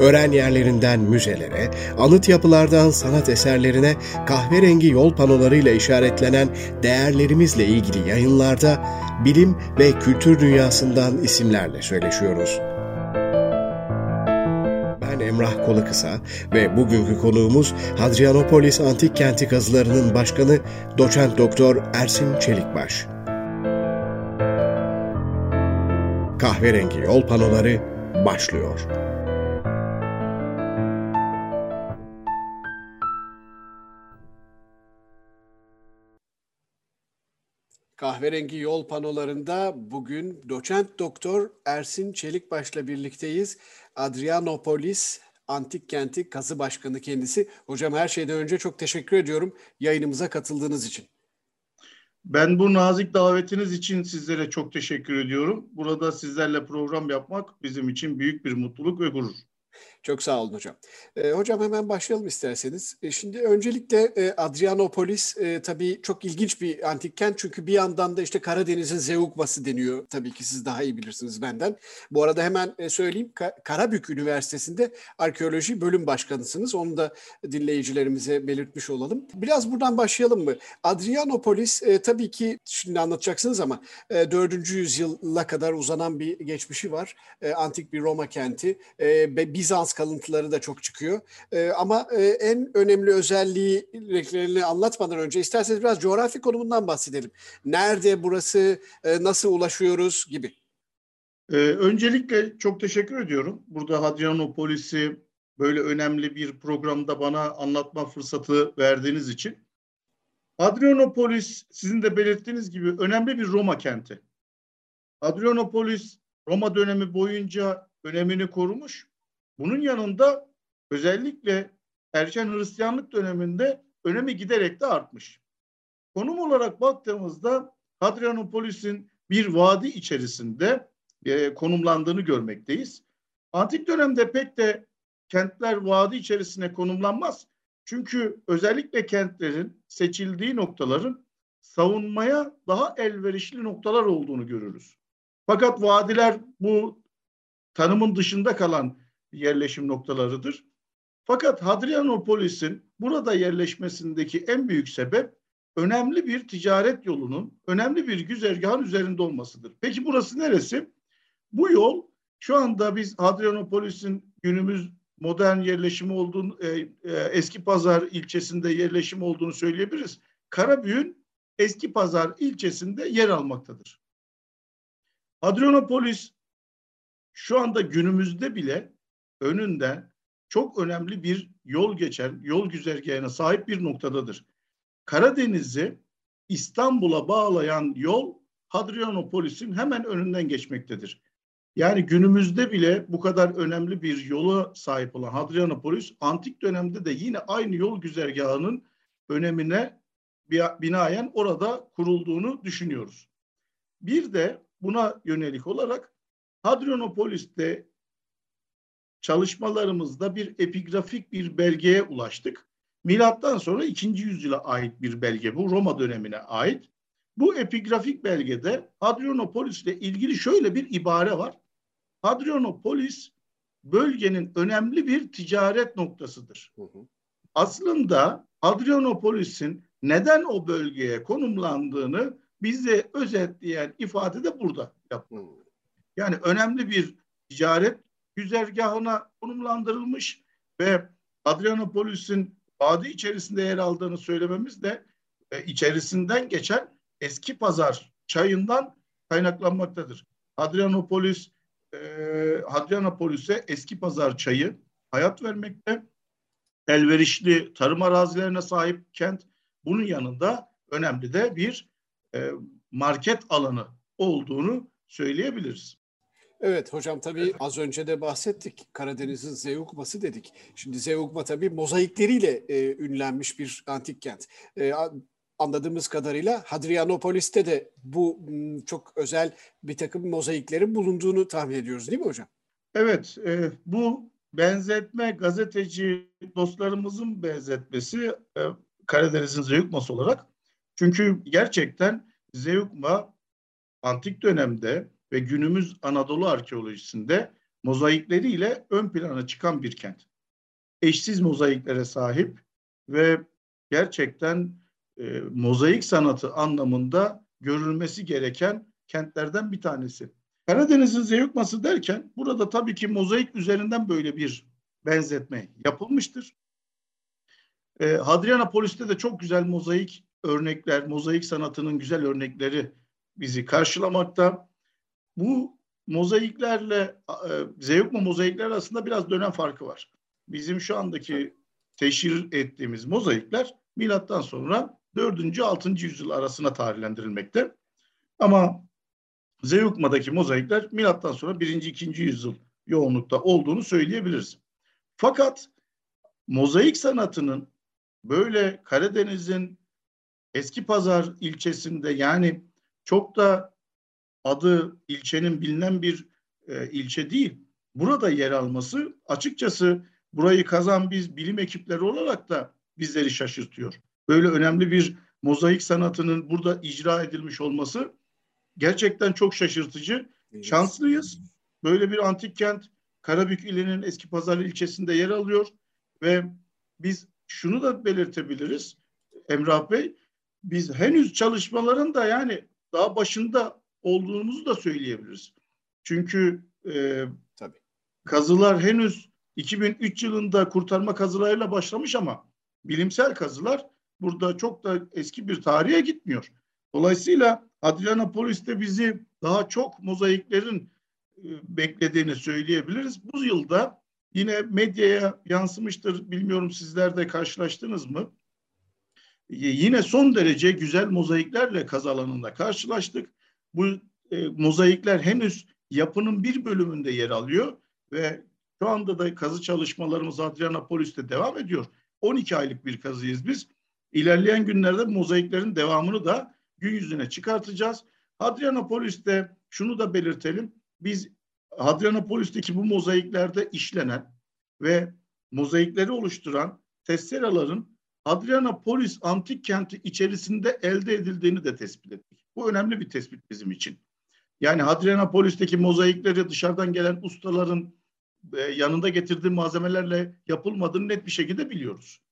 Öğren yerlerinden müzelere, anıt yapılardan sanat eserlerine kahverengi yol panolarıyla işaretlenen değerlerimizle ilgili yayınlarda bilim ve kültür dünyasından isimlerle söyleşiyoruz. Ben Emrah Kolukısa ve bugünkü konuğumuz Hadrianopolis Antik Kenti Kazılarının Başkanı Doçent Doktor Ersin Çelikbaş. Kahverengi yol panoları başlıyor. Kahverengi yol panolarında bugün doçent doktor Ersin Çelikbaş'la birlikteyiz. Adrianopolis Antik Kenti Kazı Başkanı kendisi. Hocam her şeyden önce çok teşekkür ediyorum yayınımıza katıldığınız için. Ben bu nazik davetiniz için sizlere çok teşekkür ediyorum. Burada sizlerle program yapmak bizim için büyük bir mutluluk ve gurur. Çok sağ olun hocam. E, hocam hemen başlayalım isterseniz. E, şimdi öncelikle e, Adrianopolis e, tabii çok ilginç bir antik kent. Çünkü bir yandan da işte Karadeniz'in Zeugması deniyor. Tabii ki siz daha iyi bilirsiniz benden. Bu arada hemen e, söyleyeyim. Ka- Karabük Üniversitesi'nde arkeoloji bölüm başkanısınız. Onu da dinleyicilerimize belirtmiş olalım. Biraz buradan başlayalım mı? Adrianopolis e, tabii ki şimdi anlatacaksınız ama e, 4. yüzyıla kadar uzanan bir geçmişi var. E, antik bir Roma kenti. E, Bizans Bizans kalıntıları da çok çıkıyor. E, ama e, en önemli özelliklerini anlatmadan önce isterseniz biraz coğrafi konumundan bahsedelim. Nerede burası, e, nasıl ulaşıyoruz gibi. Ee, öncelikle çok teşekkür ediyorum. Burada Hadrianopolis'i böyle önemli bir programda bana anlatma fırsatı verdiğiniz için. Hadrianopolis sizin de belirttiğiniz gibi önemli bir Roma kenti. Hadrianopolis Roma dönemi boyunca önemini korumuş bunun yanında özellikle erken Hristiyanlık döneminde önemi giderek de artmış. Konum olarak baktığımızda Hadrianopolis'in bir vadi içerisinde e, konumlandığını görmekteyiz. Antik dönemde pek de kentler vadi içerisine konumlanmaz. Çünkü özellikle kentlerin seçildiği noktaların savunmaya daha elverişli noktalar olduğunu görürüz. Fakat vadiler bu tanımın dışında kalan yerleşim noktalarıdır. Fakat Hadrianopolis'in burada yerleşmesindeki en büyük sebep önemli bir ticaret yolunun, önemli bir güzergahın üzerinde olmasıdır. Peki burası neresi? Bu yol şu anda biz Hadrianopolis'in günümüz modern yerleşimi olduğunu, e, e, eski pazar ilçesinde yerleşim olduğunu söyleyebiliriz. Karabüğün eski pazar ilçesinde yer almaktadır. Hadrianopolis şu anda günümüzde bile önünde çok önemli bir yol geçen, yol güzergahına sahip bir noktadadır. Karadeniz'i İstanbul'a bağlayan yol Hadrianopolis'in hemen önünden geçmektedir. Yani günümüzde bile bu kadar önemli bir yola sahip olan Hadrianopolis antik dönemde de yine aynı yol güzergahının önemine binaen orada kurulduğunu düşünüyoruz. Bir de buna yönelik olarak Hadrianopolis'te çalışmalarımızda bir epigrafik bir belgeye ulaştık. Milattan sonra 2. yüzyıla ait bir belge bu Roma dönemine ait. Bu epigrafik belgede Hadrianopolis ile ilgili şöyle bir ibare var. Hadrianopolis bölgenin önemli bir ticaret noktasıdır. Hı hı. Aslında Hadrianopolis'in neden o bölgeye konumlandığını bize özetleyen ifade de burada yapılıyor. Yani önemli bir ticaret güzergahına konumlandırılmış ve Adrianopolis'in vadi içerisinde yer aldığını söylememiz de e, içerisinden geçen eski pazar çayından kaynaklanmaktadır. Adrianopolis e, Hadrianopolis'e eski pazar çayı hayat vermekte. Elverişli tarım arazilerine sahip kent. Bunun yanında önemli de bir e, market alanı olduğunu söyleyebiliriz. Evet hocam tabii az önce de bahsettik. Karadeniz'in Zeugması dedik. Şimdi Zeugma tabii mozaikleriyle e, ünlenmiş bir antik kent. E, anladığımız kadarıyla Hadrianopolis'te de bu çok özel bir takım mozaiklerin bulunduğunu tahmin ediyoruz değil mi hocam? Evet, e, bu benzetme gazeteci dostlarımızın benzetmesi e, Karadeniz'in Zeugması olarak. Çünkü gerçekten Zeugma antik dönemde ve günümüz Anadolu arkeolojisinde mozaikleriyle ön plana çıkan bir kent. Eşsiz mozaiklere sahip ve gerçekten e, mozaik sanatı anlamında görülmesi gereken kentlerden bir tanesi. Karadeniz'in Zeugması derken burada tabii ki mozaik üzerinden böyle bir benzetme yapılmıştır. E, Hadrianapolis'te de çok güzel mozaik örnekler, mozaik sanatının güzel örnekleri bizi karşılamakta. Bu mozaiklerle e, Zeugma mozaikler arasında biraz dönem farkı var. Bizim şu andaki teşhir ettiğimiz mozaikler milattan sonra 4. 6. yüzyıl arasına tarihlendirilmekte. Ama Zeugma'daki mozaikler milattan sonra 1. 2. yüzyıl yoğunlukta olduğunu söyleyebiliriz. Fakat mozaik sanatının böyle Karadeniz'in Eski Pazar ilçesinde yani çok da adı ilçenin bilinen bir e, ilçe değil. Burada yer alması açıkçası burayı kazan biz bilim ekipleri olarak da bizleri şaşırtıyor. Böyle önemli bir mozaik sanatının burada icra edilmiş olması gerçekten çok şaşırtıcı. Evet. Şanslıyız. Böyle bir antik kent Karabük ilinin Eski Pazar ilçesinde yer alıyor ve biz şunu da belirtebiliriz Emrah Bey. Biz henüz çalışmaların da yani daha başında olduğumuzu da söyleyebiliriz. Çünkü e, Tabii. kazılar henüz 2003 yılında kurtarma kazılarıyla başlamış ama bilimsel kazılar burada çok da eski bir tarihe gitmiyor. Dolayısıyla Adrianapolis'te bizi daha çok mozaiklerin e, beklediğini söyleyebiliriz. Bu yılda yine medyaya yansımıştır. Bilmiyorum sizler de karşılaştınız mı? E, yine son derece güzel mozaiklerle kaz alanında karşılaştık. Bu e, mozaikler henüz yapının bir bölümünde yer alıyor ve şu anda da kazı çalışmalarımız Adrianapolis'te devam ediyor. 12 aylık bir kazıyız biz. İlerleyen günlerde mozaiklerin devamını da gün yüzüne çıkartacağız. Hadrianopolis'te şunu da belirtelim. Biz Hadrianopolis'teki bu mozaiklerde işlenen ve mozaikleri oluşturan testeraların Hadrianopolis antik kenti içerisinde elde edildiğini de tespit ettik. Bu önemli bir tespit bizim için. Yani Hadrianopolis'teki mozaikleri dışarıdan gelen ustaların e, yanında getirdiği malzemelerle yapılmadığını net bir şekilde biliyoruz.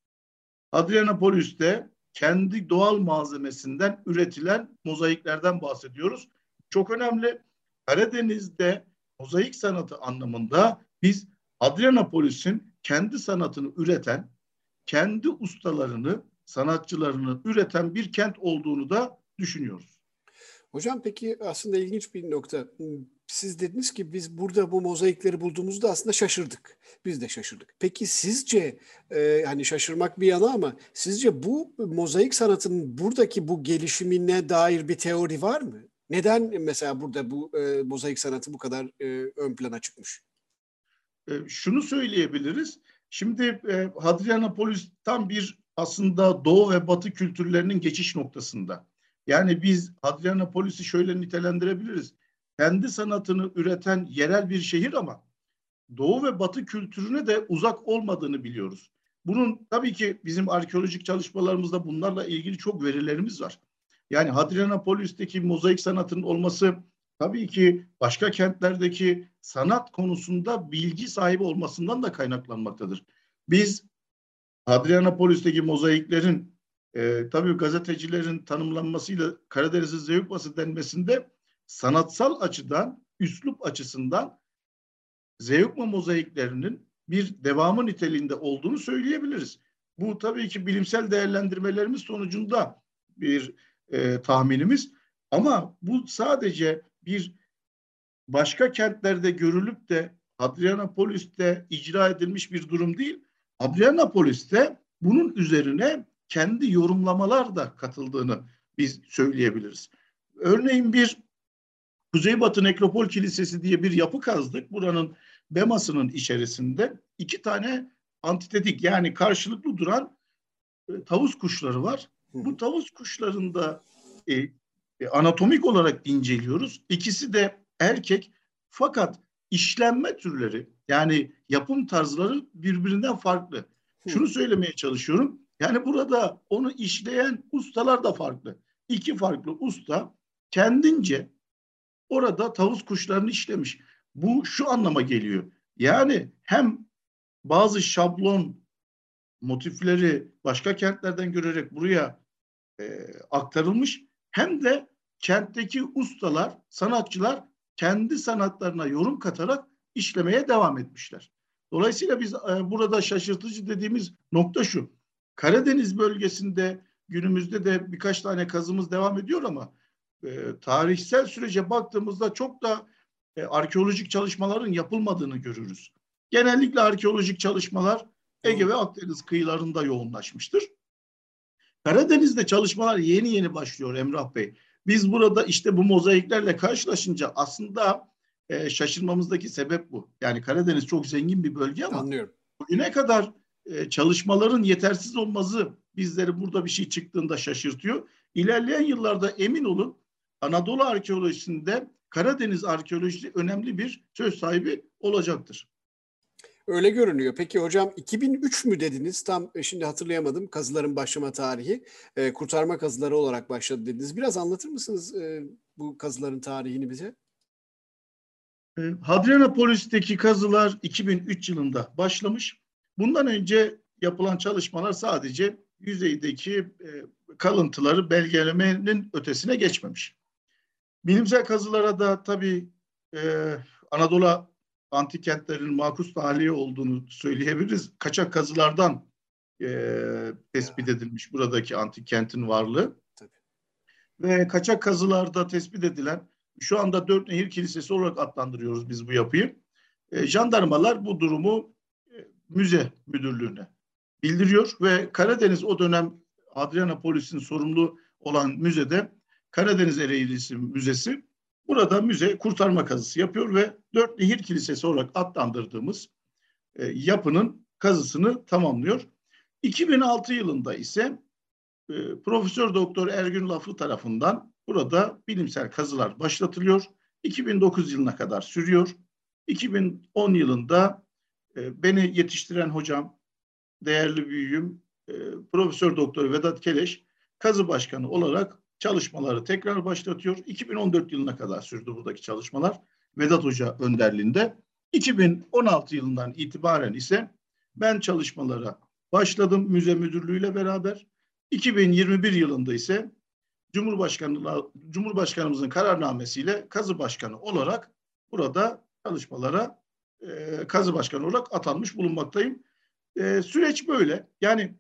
Adrianopolis'te kendi doğal malzemesinden üretilen mozaiklerden bahsediyoruz. Çok önemli. Karadeniz'de mozaik sanatı anlamında biz Adrianopolis'in kendi sanatını üreten, kendi ustalarını, sanatçılarını üreten bir kent olduğunu da düşünüyoruz. Hocam peki aslında ilginç bir nokta siz dediniz ki biz burada bu mozaikleri bulduğumuzda aslında şaşırdık. Biz de şaşırdık. Peki sizce e, hani şaşırmak bir yana ama sizce bu mozaik sanatının buradaki bu gelişimine dair bir teori var mı? Neden mesela burada bu e, mozaik sanatı bu kadar e, ön plana çıkmış? E, şunu söyleyebiliriz. Şimdi e, Hadrianapolis tam bir aslında Doğu ve Batı kültürlerinin geçiş noktasında. Yani biz Hadrianapolis'i şöyle nitelendirebiliriz kendi sanatını üreten yerel bir şehir ama Doğu ve Batı kültürüne de uzak olmadığını biliyoruz. Bunun tabii ki bizim arkeolojik çalışmalarımızda bunlarla ilgili çok verilerimiz var. Yani Hadrianapolis'teki mozaik sanatının olması tabii ki başka kentlerdeki sanat konusunda bilgi sahibi olmasından da kaynaklanmaktadır. Biz Hadrianapolis'teki mozaiklerin e, tabii gazetecilerin tanımlanmasıyla Karadeniz'in Zeugması denmesinde sanatsal açıdan, üslup açısından Zeugma mozaiklerinin bir devamı niteliğinde olduğunu söyleyebiliriz. Bu tabii ki bilimsel değerlendirmelerimiz sonucunda bir e, tahminimiz. Ama bu sadece bir başka kentlerde görülüp de Adrianapolis'te icra edilmiş bir durum değil. Adrianapolis'te bunun üzerine kendi yorumlamalar da katıldığını biz söyleyebiliriz. Örneğin bir Kuzeybatı Nekropol Kilisesi diye bir yapı kazdık. Buranın bemasının içerisinde iki tane antitetik yani karşılıklı duran e, tavus kuşları var. Bu tavus kuşlarında e, e, anatomik olarak inceliyoruz. İkisi de erkek fakat işlenme türleri yani yapım tarzları birbirinden farklı. Şunu söylemeye çalışıyorum. Yani burada onu işleyen ustalar da farklı. İki farklı usta kendince orada tavus kuşlarını işlemiş. Bu şu anlama geliyor. Yani hem bazı şablon motifleri başka kentlerden görerek buraya e, aktarılmış hem de kentteki ustalar, sanatçılar kendi sanatlarına yorum katarak işlemeye devam etmişler. Dolayısıyla biz e, burada şaşırtıcı dediğimiz nokta şu. Karadeniz bölgesinde günümüzde de birkaç tane kazımız devam ediyor ama e, tarihsel sürece baktığımızda çok da e, arkeolojik çalışmaların yapılmadığını görürüz. Genellikle arkeolojik çalışmalar Ege ve Akdeniz kıyılarında yoğunlaşmıştır. Karadeniz'de çalışmalar yeni yeni başlıyor Emrah Bey. Biz burada işte bu mozaiklerle karşılaşınca aslında e, şaşırmamızdaki sebep bu. Yani Karadeniz çok zengin bir bölge ama Anlıyorum. bugüne kadar e, çalışmaların yetersiz olması bizleri burada bir şey çıktığında şaşırtıyor. İlerleyen yıllarda emin olun Anadolu arkeolojisinde Karadeniz arkeolojisi önemli bir söz sahibi olacaktır. Öyle görünüyor. Peki hocam 2003 mü dediniz? Tam e, şimdi hatırlayamadım. Kazıların başlama tarihi. E, kurtarma kazıları olarak başladı dediniz. Biraz anlatır mısınız e, bu kazıların tarihini bize? E, Hadrianapolis'teki kazılar 2003 yılında başlamış. Bundan önce yapılan çalışmalar sadece yüzeydeki e, kalıntıları belgelemenin ötesine geçmemiş. Bilimsel kazılara da tabii e, Anadolu antik kentlerin makus tahliye olduğunu söyleyebiliriz. Kaçak kazılardan e, tespit edilmiş buradaki antik kentin varlığı. Tabii. Ve kaçak kazılarda tespit edilen şu anda Dört Nehir Kilisesi olarak adlandırıyoruz biz bu yapıyı. E, jandarmalar bu durumu müze müdürlüğüne bildiriyor ve Karadeniz o dönem Adrianapolis'in sorumlu olan müzede Karadeniz Ereğlisi Müzesi burada müze kurtarma kazısı yapıyor ve Dört Nehir Kilisesi olarak adlandırdığımız e, yapının kazısını tamamlıyor. 2006 yılında ise e, Profesör Doktor Ergün Laflı tarafından burada bilimsel kazılar başlatılıyor. 2009 yılına kadar sürüyor. 2010 yılında beni yetiştiren hocam, değerli büyüğüm e, Profesör Doktor Vedat Keleş kazı başkanı olarak çalışmaları tekrar başlatıyor. 2014 yılına kadar sürdü buradaki çalışmalar. Vedat Hoca önderliğinde. 2016 yılından itibaren ise ben çalışmalara başladım müze müdürlüğüyle beraber. 2021 yılında ise Cumhurbaşkanı Cumhurbaşkanımızın kararnamesiyle kazı başkanı olarak burada çalışmalara e, kazı başkanı olarak atanmış bulunmaktayım. E, süreç böyle. Yani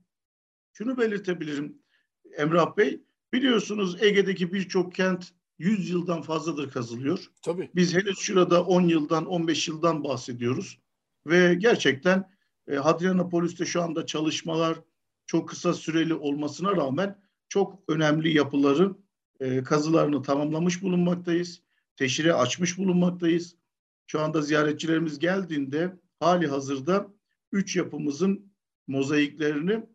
şunu belirtebilirim Emrah Bey. Biliyorsunuz Ege'deki birçok kent 100 yıldan fazladır kazılıyor. Tabii. Biz henüz şurada 10 yıldan 15 yıldan bahsediyoruz. Ve gerçekten e, Hadrianapolis'te şu anda çalışmalar çok kısa süreli olmasına rağmen çok önemli yapıları e, kazılarını tamamlamış bulunmaktayız. Teşhire açmış bulunmaktayız. Şu anda ziyaretçilerimiz geldiğinde hali hazırda üç yapımızın mozaiklerini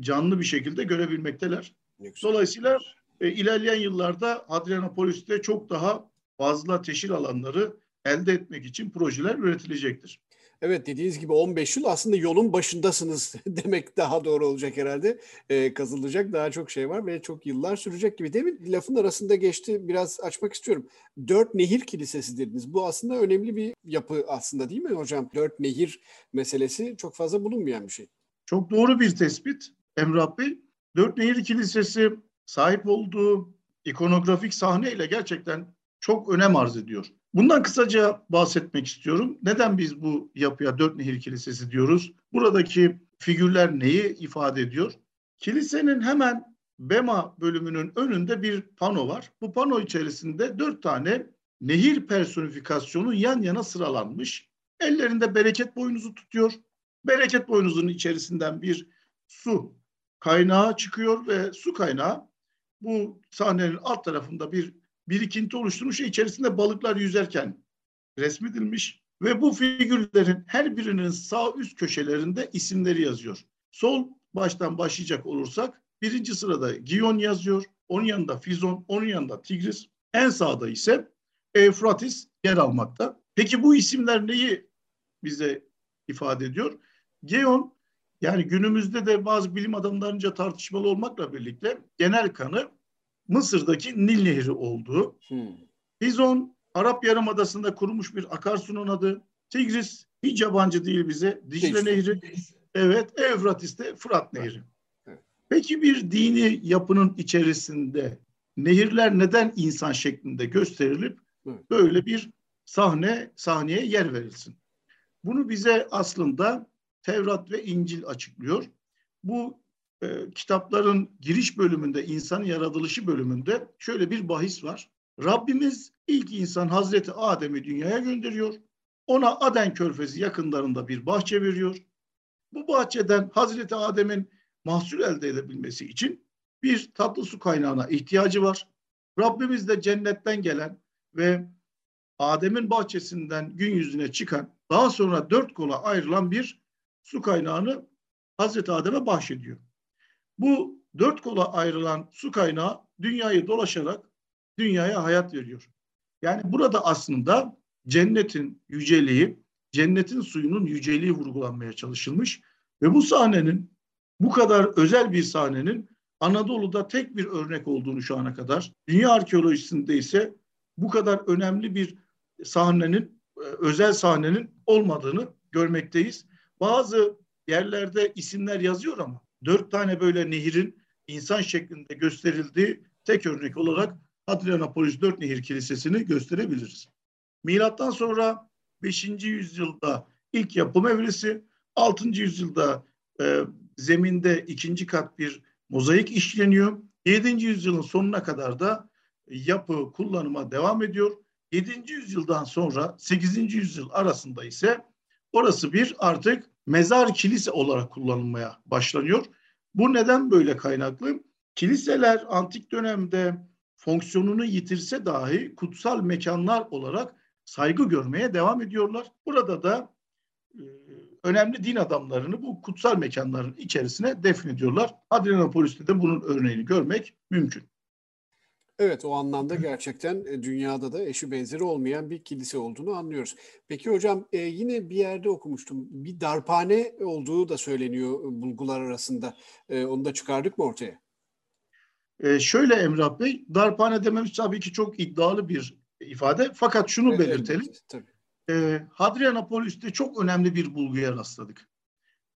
canlı bir şekilde görebilmekteler. Dolayısıyla e, ilerleyen yıllarda Hadrianapolis'te çok daha fazla teşhir alanları elde etmek için projeler üretilecektir. Evet dediğiniz gibi 15 yıl aslında yolun başındasınız demek daha doğru olacak herhalde. Ee, kazılacak daha çok şey var ve çok yıllar sürecek gibi mi? Lafın arasında geçti biraz açmak istiyorum. Dört Nehir Kilisesi dediniz. Bu aslında önemli bir yapı aslında değil mi hocam? Dört Nehir meselesi çok fazla bulunmayan bir şey. Çok doğru bir tespit Emrah Bey. Dört Nehir Kilisesi sahip olduğu ikonografik sahneyle gerçekten çok önem arz ediyor. Bundan kısaca bahsetmek istiyorum. Neden biz bu yapıya Dört Nehir Kilisesi diyoruz? Buradaki figürler neyi ifade ediyor? Kilisenin hemen Bema bölümünün önünde bir pano var. Bu pano içerisinde dört tane nehir personifikasyonu yan yana sıralanmış. Ellerinde bereket boynuzu tutuyor. Bereket boynuzunun içerisinden bir su kaynağı çıkıyor ve su kaynağı bu sahnenin alt tarafında bir birikinti oluşturmuş. içerisinde balıklar yüzerken resmedilmiş ve bu figürlerin her birinin sağ üst köşelerinde isimleri yazıyor. Sol baştan başlayacak olursak birinci sırada Gion yazıyor. Onun yanında Fizon, onun yanında Tigris. En sağda ise Eufratis yer almakta. Peki bu isimler neyi bize ifade ediyor? Geon yani günümüzde de bazı bilim adamlarınca tartışmalı olmakla birlikte genel kanı Mısır'daki Nil Nehri olduğu. Hmm. Fizon Arap Yarımadası'nda kurumuş bir akarsunun adı. Tigris hiç yabancı değil bize. Dicle Nehri. Evet, Evratis de Fırat Nehri. Peki bir dini yapının içerisinde nehirler neden insan şeklinde gösterilip böyle bir sahne sahneye yer verilsin? Bunu bize aslında Tevrat ve İncil açıklıyor. Bu e, kitapların giriş bölümünde, insan yaratılışı bölümünde şöyle bir bahis var. Rabbimiz ilk insan Hazreti Adem'i dünyaya gönderiyor. Ona Aden Körfezi yakınlarında bir bahçe veriyor. Bu bahçeden Hazreti Adem'in mahsul elde edebilmesi için bir tatlı su kaynağına ihtiyacı var. Rabbimiz de cennetten gelen ve Adem'in bahçesinden gün yüzüne çıkan daha sonra dört kola ayrılan bir su kaynağını Hazreti Adem'e bahşediyor. Bu dört kola ayrılan su kaynağı dünyayı dolaşarak dünyaya hayat veriyor. Yani burada aslında cennetin yüceliği, cennetin suyunun yüceliği vurgulanmaya çalışılmış ve bu sahnenin bu kadar özel bir sahnenin Anadolu'da tek bir örnek olduğunu şu ana kadar, dünya arkeolojisinde ise bu kadar önemli bir sahnenin, e, özel sahnenin olmadığını görmekteyiz. Bazı yerlerde isimler yazıyor ama dört tane böyle nehirin insan şeklinde gösterildiği tek örnek olarak Hadrianapolis Dört Nehir Kilisesi'ni gösterebiliriz. Milattan sonra 5. yüzyılda ilk yapım evresi, 6. yüzyılda e, zeminde ikinci kat bir mozaik işleniyor. 7. yüzyılın sonuna kadar da yapı kullanıma devam ediyor. 7. yüzyıldan sonra 8. yüzyıl arasında ise orası bir artık mezar kilise olarak kullanılmaya başlanıyor. Bu neden böyle kaynaklı? Kiliseler antik dönemde fonksiyonunu yitirse dahi kutsal mekanlar olarak saygı görmeye devam ediyorlar. Burada da e, önemli din adamlarını bu kutsal mekanların içerisine defnediyorlar. Adrianopolis'te de bunun örneğini görmek mümkün. Evet o anlamda gerçekten e, dünyada da eşi benzeri olmayan bir kilise olduğunu anlıyoruz. Peki hocam e, yine bir yerde okumuştum. Bir darphane olduğu da söyleniyor e, bulgular arasında. E, onu da çıkardık mı ortaya? E, şöyle Emrah Bey, darphane dememiz tabii ki çok iddialı bir ifade. Fakat şunu evet, belirtelim. Evet, tabii. E, Hadrianapolis'te çok önemli bir bulguya rastladık.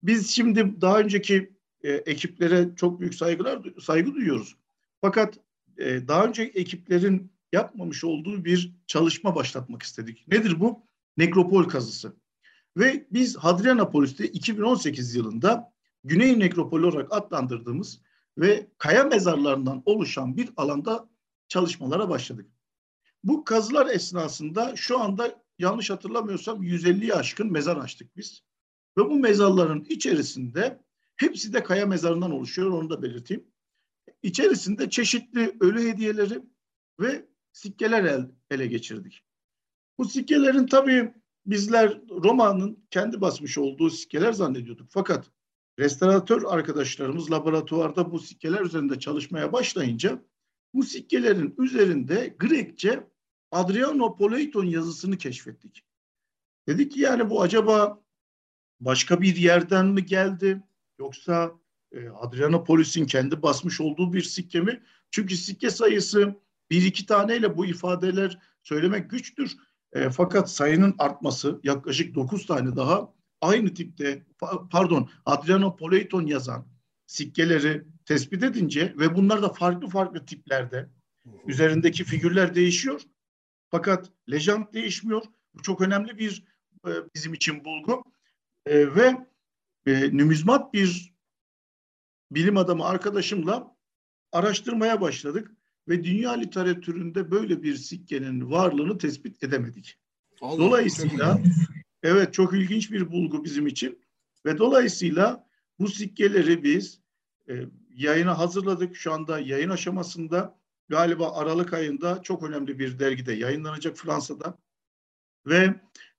Biz şimdi daha önceki e, ekiplere çok büyük saygılar saygı duyuyoruz. Fakat e, daha önce ekiplerin yapmamış olduğu bir çalışma başlatmak istedik. Nedir bu? Nekropol kazısı. Ve biz Hadrianapolis'te 2018 yılında Güney Nekropol olarak adlandırdığımız ve kaya mezarlarından oluşan bir alanda çalışmalara başladık. Bu kazılar esnasında şu anda yanlış hatırlamıyorsam 150'yi aşkın mezar açtık biz. Ve bu mezarların içerisinde hepsi de kaya mezarından oluşuyor onu da belirteyim. İçerisinde çeşitli ölü hediyeleri ve sikkeler el, ele geçirdik. Bu sikkelerin tabii bizler Roma'nın kendi basmış olduğu sikkeler zannediyorduk. Fakat restoratör arkadaşlarımız laboratuvarda bu sikkeler üzerinde çalışmaya başlayınca bu sikkelerin üzerinde Grekçe Adrianopoleiton yazısını keşfettik. Dedik ki yani bu acaba başka bir yerden mi geldi yoksa e, Adrianopolis'in kendi basmış olduğu bir sikke mi? Çünkü sikke sayısı bir iki taneyle bu ifadeler söylemek güçtür. E, fakat sayının artması yaklaşık dokuz tane daha aynı tipte pardon Adrianopoleiton yazan sikkeleri tespit edince ve bunlar da farklı farklı tiplerde üzerindeki figürler değişiyor. Fakat lejant değişmiyor. Bu çok önemli bir e, bizim için bulgu. E, ve e, nümizmat bir bilim adamı arkadaşımla araştırmaya başladık ve dünya literatüründe böyle bir sikkenin varlığını tespit edemedik. Allah dolayısıyla evet çok ilginç bir bulgu bizim için ve dolayısıyla bu sikkeleri biz e, yayına hazırladık. Şu anda yayın aşamasında galiba Aralık ayında çok önemli bir dergide yayınlanacak Fransa'da. Ve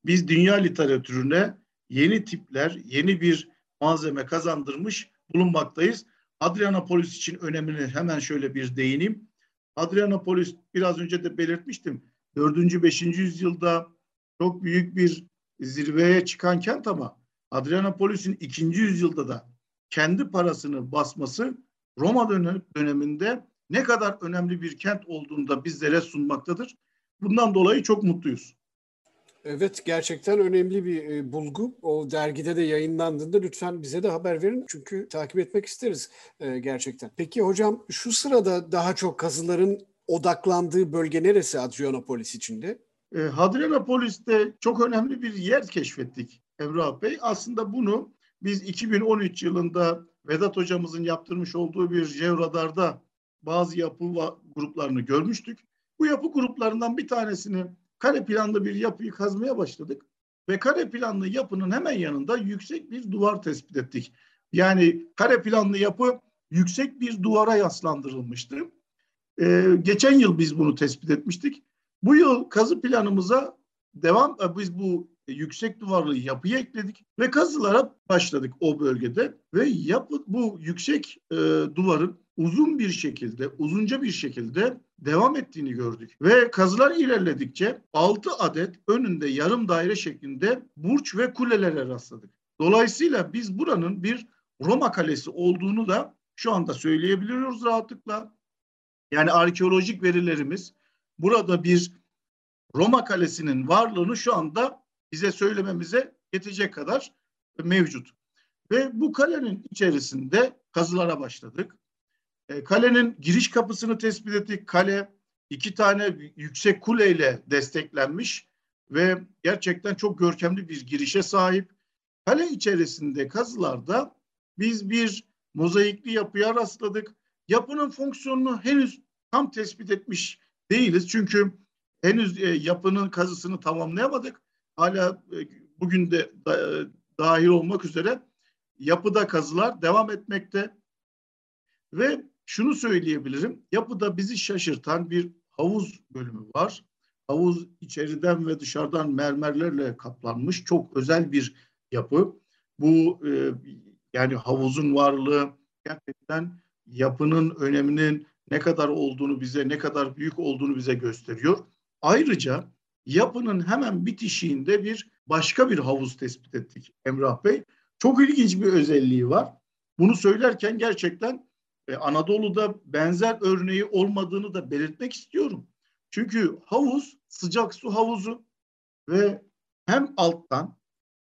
biz dünya literatürüne yeni tipler, yeni bir malzeme kazandırmış bulunmaktayız. Adrianapolis için önemini hemen şöyle bir değineyim. Adrianapolis biraz önce de belirtmiştim. 4. 5. yüzyılda çok büyük bir zirveye çıkan kent ama Adrianapolis'in 2. yüzyılda da kendi parasını basması Roma döneminde ne kadar önemli bir kent olduğunu da bizlere sunmaktadır. Bundan dolayı çok mutluyuz. Evet gerçekten önemli bir e, bulgu. O dergide de yayınlandığında lütfen bize de haber verin. Çünkü takip etmek isteriz e, gerçekten. Peki hocam şu sırada daha çok kazıların odaklandığı bölge neresi Adrianopolis içinde? E, Hadrianopolis'te çok önemli bir yer keşfettik Emrah Bey. Aslında bunu biz 2013 yılında Vedat hocamızın yaptırmış olduğu bir jeoradarda bazı yapı gruplarını görmüştük. Bu yapı gruplarından bir tanesini kare planlı bir yapıyı kazmaya başladık. Ve kare planlı yapının hemen yanında yüksek bir duvar tespit ettik. Yani kare planlı yapı yüksek bir duvara yaslandırılmıştı. Ee, geçen yıl biz bunu tespit etmiştik. Bu yıl kazı planımıza devam, e, biz bu yüksek duvarlı yapıyı ekledik ve kazılara başladık o bölgede ve yapı bu yüksek e, duvarın uzun bir şekilde, uzunca bir şekilde devam ettiğini gördük. Ve kazılar ilerledikçe 6 adet önünde yarım daire şeklinde burç ve kulelere rastladık. Dolayısıyla biz buranın bir Roma kalesi olduğunu da şu anda söyleyebiliyoruz rahatlıkla. Yani arkeolojik verilerimiz burada bir Roma kalesinin varlığını şu anda bize söylememize yetecek kadar mevcut. Ve bu kalenin içerisinde kazılara başladık. E, kalenin giriş kapısını tespit ettik. Kale iki tane yüksek kuleyle desteklenmiş ve gerçekten çok görkemli bir girişe sahip. Kale içerisinde kazılarda biz bir mozaikli yapıya rastladık. Yapının fonksiyonunu henüz tam tespit etmiş değiliz. Çünkü henüz e, yapının kazısını tamamlayamadık. Hala e, bugün de da, dahil olmak üzere yapıda kazılar devam etmekte. Ve şunu söyleyebilirim. Yapıda bizi şaşırtan bir havuz bölümü var. Havuz içeriden ve dışarıdan mermerlerle kaplanmış çok özel bir yapı. Bu e, yani havuzun varlığı gerçekten yapının öneminin ne kadar olduğunu bize, ne kadar büyük olduğunu bize gösteriyor. Ayrıca yapının hemen bitişiğinde bir başka bir havuz tespit ettik Emrah Bey. Çok ilginç bir özelliği var. Bunu söylerken gerçekten e, Anadolu'da benzer örneği olmadığını da belirtmek istiyorum. Çünkü havuz sıcak su havuzu ve hem alttan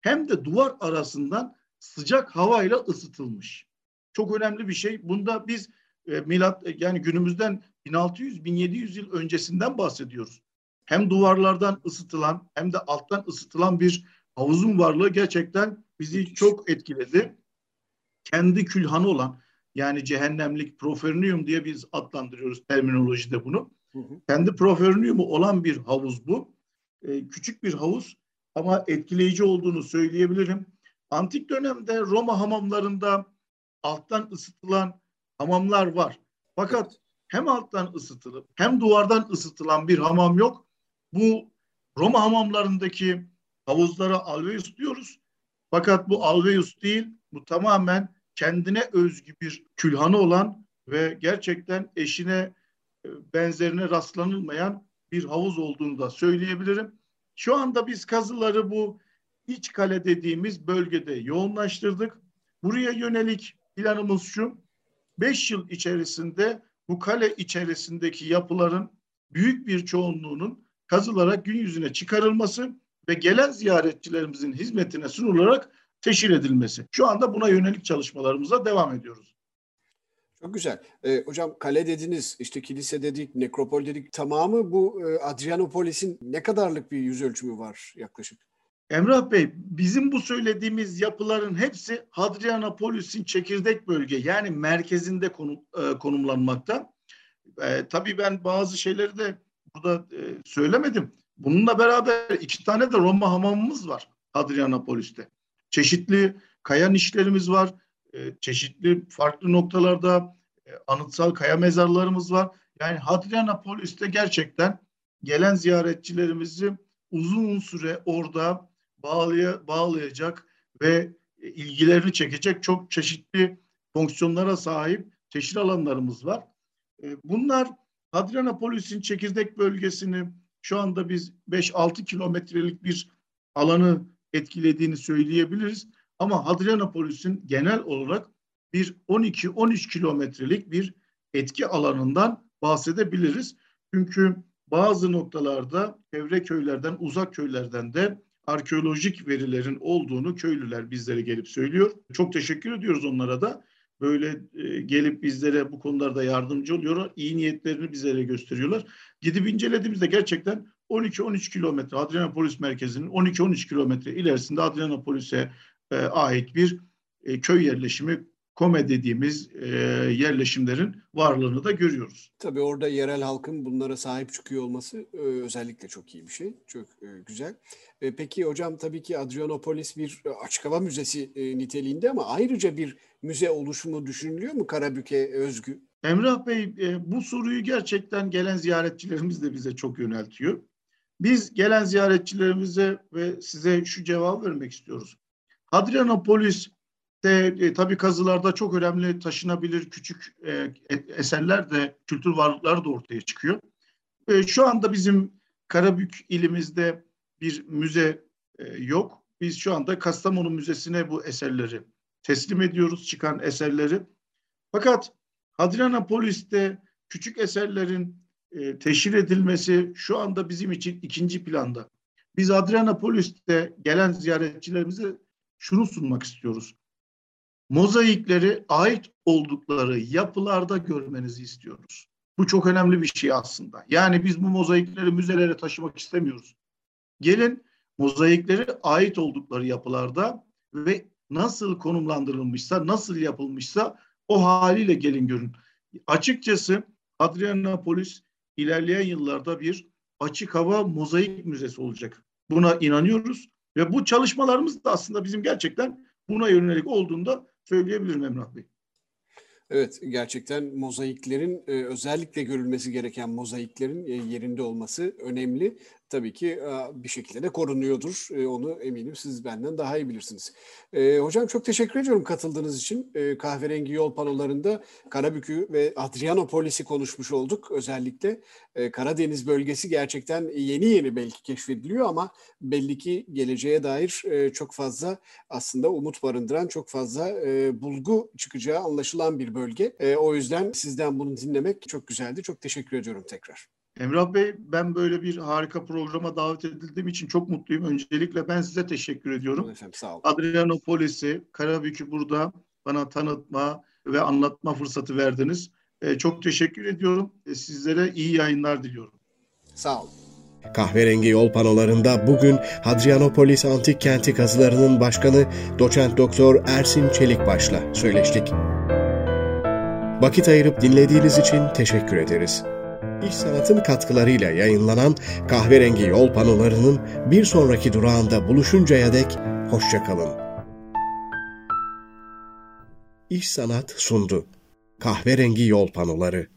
hem de duvar arasından sıcak havayla ısıtılmış. Çok önemli bir şey. Bunda biz e, milat e, yani günümüzden 1600-1700 yıl öncesinden bahsediyoruz. Hem duvarlardan ısıtılan hem de alttan ısıtılan bir havuzun varlığı gerçekten bizi çok etkiledi. Kendi külhanı olan yani cehennemlik profernium diye biz adlandırıyoruz terminolojide bunu. Hı hı. Kendi proferniumu olan bir havuz bu. Ee, küçük bir havuz ama etkileyici olduğunu söyleyebilirim. Antik dönemde Roma hamamlarında alttan ısıtılan hamamlar var. Fakat hem alttan ısıtılıp hem duvardan ısıtılan bir hamam yok. Bu Roma hamamlarındaki havuzlara alveus diyoruz. Fakat bu alveus değil, bu tamamen kendine özgü bir külhanı olan ve gerçekten eşine e, benzerine rastlanılmayan bir havuz olduğunu da söyleyebilirim. Şu anda biz kazıları bu iç kale dediğimiz bölgede yoğunlaştırdık. Buraya yönelik planımız şu. Beş yıl içerisinde bu kale içerisindeki yapıların büyük bir çoğunluğunun kazılarak gün yüzüne çıkarılması ve gelen ziyaretçilerimizin hizmetine sunularak teşhir edilmesi. Şu anda buna yönelik çalışmalarımıza devam ediyoruz. Çok güzel. Ee, hocam kale dediniz, işte kilise dedik, nekropol dedik. Tamamı bu e, Adrianopolis'in ne kadarlık bir yüz ölçümü var yaklaşık? Emrah Bey, bizim bu söylediğimiz yapıların hepsi Hadrianopolis'in çekirdek bölge yani merkezinde konum, e, konumlanmakta. E, tabii ben bazı şeyleri de burada e, söylemedim. Bununla beraber iki tane de Roma hamamımız var Hadrianopolis'te. Çeşitli kaya nişlerimiz var. E, çeşitli farklı noktalarda e, anıtsal kaya mezarlarımız var. Yani Hadrianopolis'te gerçekten gelen ziyaretçilerimizi uzun süre orada bağlaya, bağlayacak ve ilgilerini çekecek çok çeşitli fonksiyonlara sahip teşhir alanlarımız var. E, bunlar Hadrianapolis'in çekirdek bölgesini şu anda biz 5-6 kilometrelik bir alanı etkilediğini söyleyebiliriz. Ama Hadrianapolis'in genel olarak bir 12-13 kilometrelik bir etki alanından bahsedebiliriz. Çünkü bazı noktalarda çevre köylerden, uzak köylerden de arkeolojik verilerin olduğunu köylüler bizlere gelip söylüyor. Çok teşekkür ediyoruz onlara da. Böyle e, gelip bizlere bu konularda yardımcı oluyorlar. İyi niyetlerini bizlere gösteriyorlar. Gidip incelediğimizde gerçekten 12-13 kilometre Adrianapolis merkezinin 12-13 kilometre ilerisinde Adrianapolis'e e, ait bir e, köy yerleşimi Kome dediğimiz e, yerleşimlerin varlığını da görüyoruz. Tabii orada yerel halkın bunlara sahip çıkıyor olması e, özellikle çok iyi bir şey. Çok e, güzel. E, peki hocam tabii ki Adrianopolis bir e, açık hava müzesi e, niteliğinde ama ayrıca bir müze oluşumu düşünülüyor mu Karabük'e özgü? Emrah Bey e, bu soruyu gerçekten gelen ziyaretçilerimiz de bize çok yöneltiyor. Biz gelen ziyaretçilerimize ve size şu cevabı vermek istiyoruz. Hadrianopolis de e, tabii kazılarda çok önemli taşınabilir küçük e, eserler de kültür varlıkları da ortaya çıkıyor. E, şu anda bizim Karabük ilimizde bir müze e, yok. Biz şu anda Kastamonu Müzesi'ne bu eserleri teslim ediyoruz, çıkan eserleri. Fakat Hadrianapolis'te küçük eserlerin e, teşhir edilmesi şu anda bizim için ikinci planda. Biz Adrianapolis'te gelen ziyaretçilerimize şunu sunmak istiyoruz. Mozaikleri ait oldukları yapılarda görmenizi istiyoruz. Bu çok önemli bir şey aslında. Yani biz bu mozaikleri müzelere taşımak istemiyoruz. Gelin mozaikleri ait oldukları yapılarda ve nasıl konumlandırılmışsa, nasıl yapılmışsa o haliyle gelin görün. Açıkçası Adrianapolis ilerleyen yıllarda bir açık hava mozaik müzesi olacak. Buna inanıyoruz ve bu çalışmalarımız da aslında bizim gerçekten buna yönelik olduğunda söyleyebilirim Emrah Bey. Evet gerçekten mozaiklerin özellikle görülmesi gereken mozaiklerin yerinde olması önemli tabii ki bir şekilde de korunuyordur. Onu eminim siz benden daha iyi bilirsiniz. Hocam çok teşekkür ediyorum katıldığınız için. Kahverengi yol panolarında Karabük'ü ve Adrianopolis'i konuşmuş olduk. Özellikle Karadeniz bölgesi gerçekten yeni yeni belki keşfediliyor ama belli ki geleceğe dair çok fazla aslında umut barındıran, çok fazla bulgu çıkacağı anlaşılan bir bölge. O yüzden sizden bunu dinlemek çok güzeldi. Çok teşekkür ediyorum tekrar. Emrah Bey ben böyle bir harika programa davet edildiğim için çok mutluyum. Öncelikle ben size teşekkür ediyorum. Efendim sağ olun. Adrianopolis'i, Karabük'ü burada bana tanıtma ve anlatma fırsatı verdiniz. Ee, çok teşekkür ediyorum. Ee, sizlere iyi yayınlar diliyorum. Sağ olun. Kahverengi yol panolarında bugün Hadrianopolis Antik Kenti kazılarının başkanı doçent doktor Ersin Çelikbaş'la söyleştik. Vakit ayırıp dinlediğiniz için teşekkür ederiz. İş Sanat'ın katkılarıyla yayınlanan kahverengi yol panolarının bir sonraki durağında buluşuncaya dek hoşçakalın. İş Sanat sundu. Kahverengi yol panoları.